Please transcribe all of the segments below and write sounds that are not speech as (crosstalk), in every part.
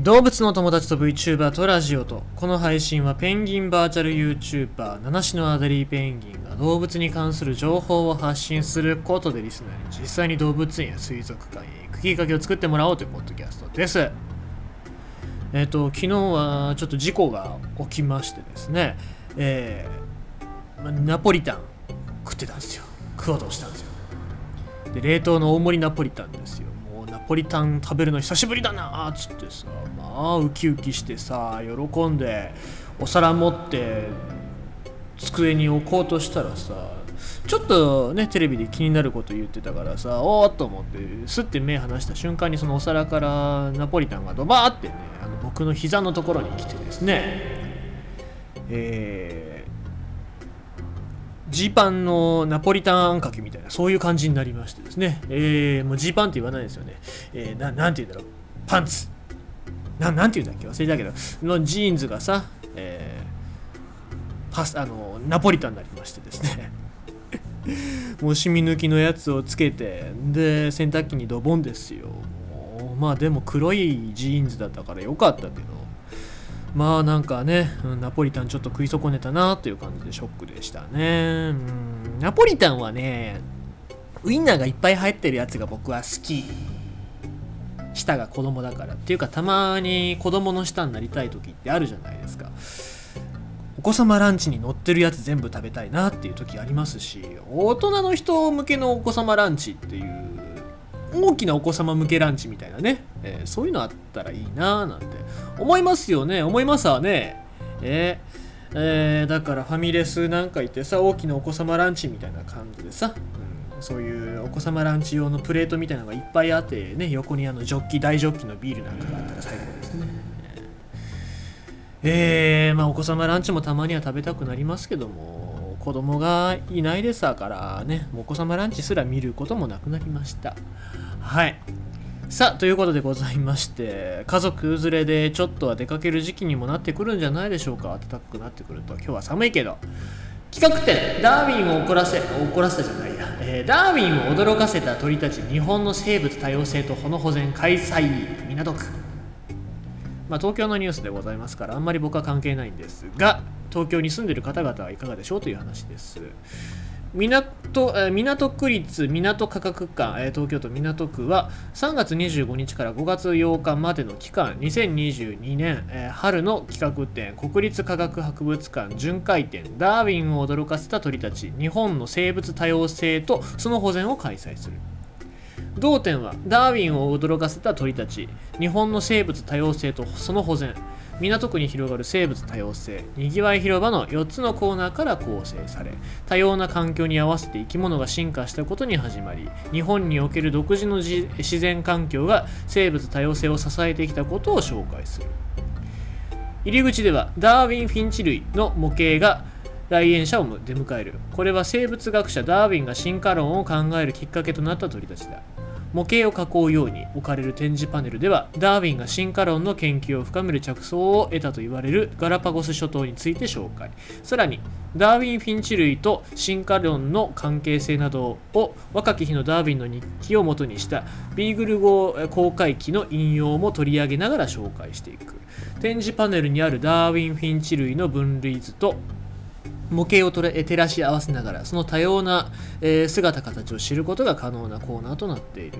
動物の友達と VTuber とラジオとこの配信はペンギンバーチャル YouTuber 七種のアデリーペンギンが動物に関する情報を発信することでリスナーに実際に動物園や水族館へ行くきっかけを作ってもらおうというポッドキャストです。えっ、と昨日はちょっと事故が起きましてですねえーナポリタン食ってたんですよ。食おうとしたんですよ。で冷凍の大盛りナポリタンですよ。もうナポリタン食べるの久しぶりだなーっつってさあウキウキしてさ喜んでお皿持って机に置こうとしたらさちょっとねテレビで気になること言ってたからさおーっと思ってスッて目離した瞬間にそのお皿からナポリタンがドバーってねあの僕の膝のところに来てですねえジーパンのナポリタンあんかけみたいなそういう感じになりましてですね、えー、もうジーパンって言わないですよね、えー、ななんて言うんだろう。パンツ。ななんて言うんだっけ忘れたけどのジーンズがさ、えーパスあのナポリタンになりましてですね (laughs) もう染み抜きのやつをつけてで洗濯機にドボンですよまあでも黒いジーンズだったからよかったけどまあなんかね、ナポリタンちょっと食い損ねたなという感じでショックでしたね。うんナポリタンはね、ウインナーがいっぱい入ってるやつが僕は好き。舌が子供だから。っていうかたまに子供の舌になりたい時ってあるじゃないですか。お子様ランチに乗ってるやつ全部食べたいなっていう時ありますし、大人の人向けのお子様ランチっていう大きなお子様向けランチみたいなね、えーそういうのあったらいいなぁなんて思いますよね思いますわねえーえーだからファミレスなんか行ってさ大きなお子様ランチみたいな感じでさ、うんそういうお子様ランチ用のプレートみたいなのがいっぱいあってね横にあのジョッキ大ジョッキのビールなんかがあったら最高ですね。えー、まあお子様ランチもたまには食べたくなりますけども子供がいないですからねお子様ランチすら見ることもなくなりました。はい。さあということでございまして家族連れでちょっとは出かける時期にもなってくるんじゃないでしょうか。暖かくなってくると今日は寒いけど。企画展ダーウィンを怒らせ怒らせたじゃないや、えーダーウィンを驚かせた鳥たち日本の生物多様性とほの保全開催港区。まあ、東京のニュースでございますからあんまり僕は関係ないんですが東京に住んでる方々はいかがでしょうという話です。港港区立港科学館、え東京都港区は3月25日から5月8日までの期間2022年、春の企画展国立科学博物館巡回展ダーウィンを驚かせた鳥たち日本の生物多様性とその保全を開催する。同展はダーウィンを驚かせた鳥たち日本の生物多様性とその保全。港区に広がる生物多様性にぎわい広場の4つのコーナーから構成され多様な環境に合わせて生き物が進化したことに始まり日本における独自の自然環境が生物多様性を支えてきたことを紹介する。入り口ではダーウィン・フィンチ類の模型が来園者を出迎える。これは生物学者ダーウィンが進化論を考えるきっかけとなった鳥たちだ。模型を囲うように置かれる展示パネルではダーウィンが進化論の研究を深める着想を得たと言われるガラパゴス諸島について紹介。さらにダーウィン・フィンチ類と進化論の関係性などを若き日のダーウィンの日記を元にしたビーグル号公開機の引用も取り上げながら紹介していく。展示パネルにあるダーウィン・フィンチ類の分類図と模型を照らし合わせながらその多様な、姿形を知ることが可能なコーナーとなっている。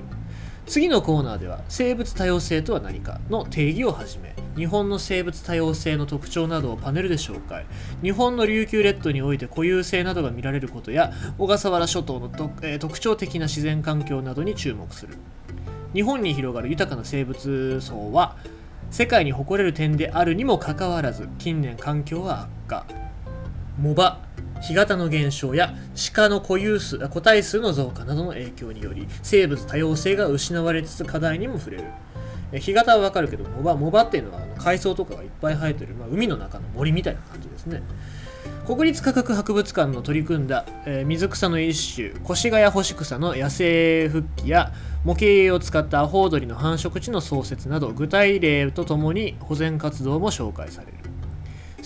次のコーナーでは生物多様性とは何かの定義をはじめ日本の生物多様性の特徴などをパネルで紹介。日本の琉球列島において固有性などが見られることや小笠原諸島の、特徴的な自然環境などに注目する。日本に広がる豊かな生物層は世界に誇れる点であるにもかかわらず近年環境は悪化。モバ干潟の減少や鹿の固有数個体数の増加などの影響により生物多様性が失われつつ課題にも触れる。干潟はわかるけどモバモバっていうのはあの海藻とかがいっぱい生えてる、まあ、海の中の森みたいな感じですね。国立科学博物館の取り組んだ、えー水草の一種越谷干し草の野生復帰や模型を使ったアホウドリの繁殖地の創設など具体例とともに保全活動も紹介される。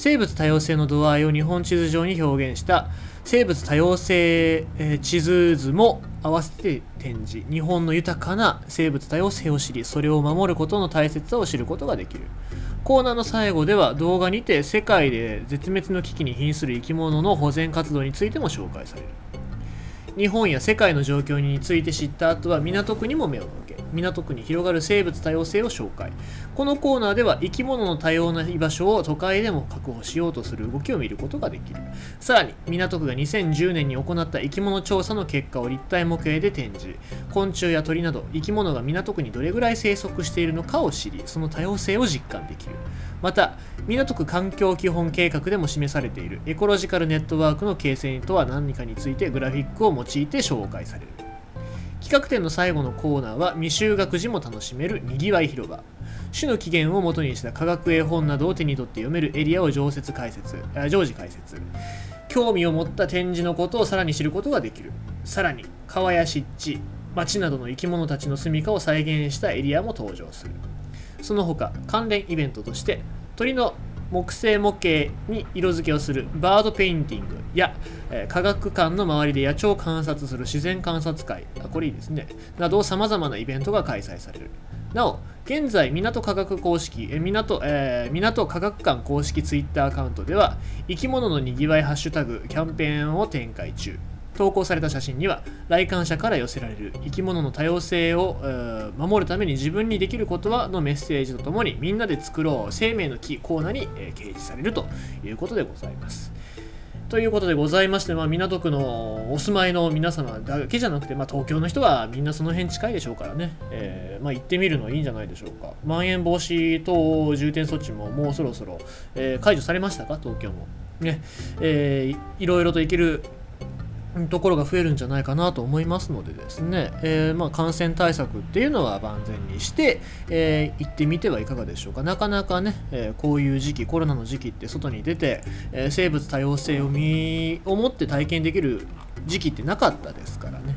生物多様性の度合いを日本地図上に表現した。生物多様性え地図図も合わせて展示。日本の豊かな生物多様性を知りそれを守ることの大切さを知ることができる。コーナーの最後では動画にて世界で絶滅の危機に瀕する生き物の保全活動についても紹介される。日本や世界の状況について知った後は港区にも目を向け港区に広がる生物多様性を紹介。このコーナーでは生き物の多様な居場所を都会でも確保しようとする動きを見ることができる。さらに港区が2010年に行った生き物調査の結果を立体模型で展示。昆虫や鳥など生き物が港区にどれぐらい生息しているのかを知りその多様性を実感できる。また港区環境基本計画でも示されているエコロジカルネットワークの形成とは何かについてグラフィックを用いて紹介される。企画展の最後のコーナーは未就学児も楽しめるにぎわい広場。種の起源を元にした科学絵本などを手に取って読めるエリアを常設解説常時解説。興味を持った展示のことをさらに知ることができる。さらに川や湿地、街などの生き物たちの住処を再現したエリアも登場する。その他関連イベントとして鳥の木製模型に色付けをするバードペインティングや、え、科学館の周りで野鳥を観察する自然観察会あこれいいですね。などさまざまなイベントが開催される。なお現在港科学公式え港,、えー、港科学館公式ツイッターアカウントでは生き物のにぎわいハッシュタグキャンペーンを展開中。投稿された写真には来館者から寄せられる生き物の多様性を、守るために自分にできることはのメッセージとともにみんなで作ろう生命の木コーナーに、えー、掲示されるということでございます。ということでございまして、まあ、港区のお住まいの皆様だけじゃなくて、まあ、東京の人はみんなその辺近いでしょうからね、えー、まあ、行ってみるのいいんじゃないでしょうか。まん延防止等重点措置ももうそろそろ、えー、解除されましたか、東京も。ねえー、いろいろと行けるところが増えるんじゃないかなと思いますのでですね、えー、まあ、感染対策っていうのは万全にして、えー、行ってみてはいかがでしょうか。なかなかね、えー、こういう時期コロナの時期って外に出て、え生物多様性を身をもって体験できる時期ってなかったですからね。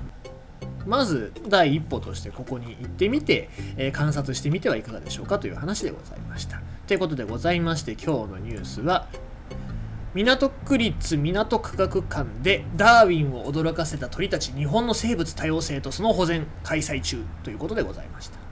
まず第一歩としてここに行ってみて、え観察してみてはいかがでしょうかという話でございました。ということでございまして今日のニュースは港区立港科学館でダーウィンを驚かせた鳥たち日本の生物多様性とその保全開催中ということでございました。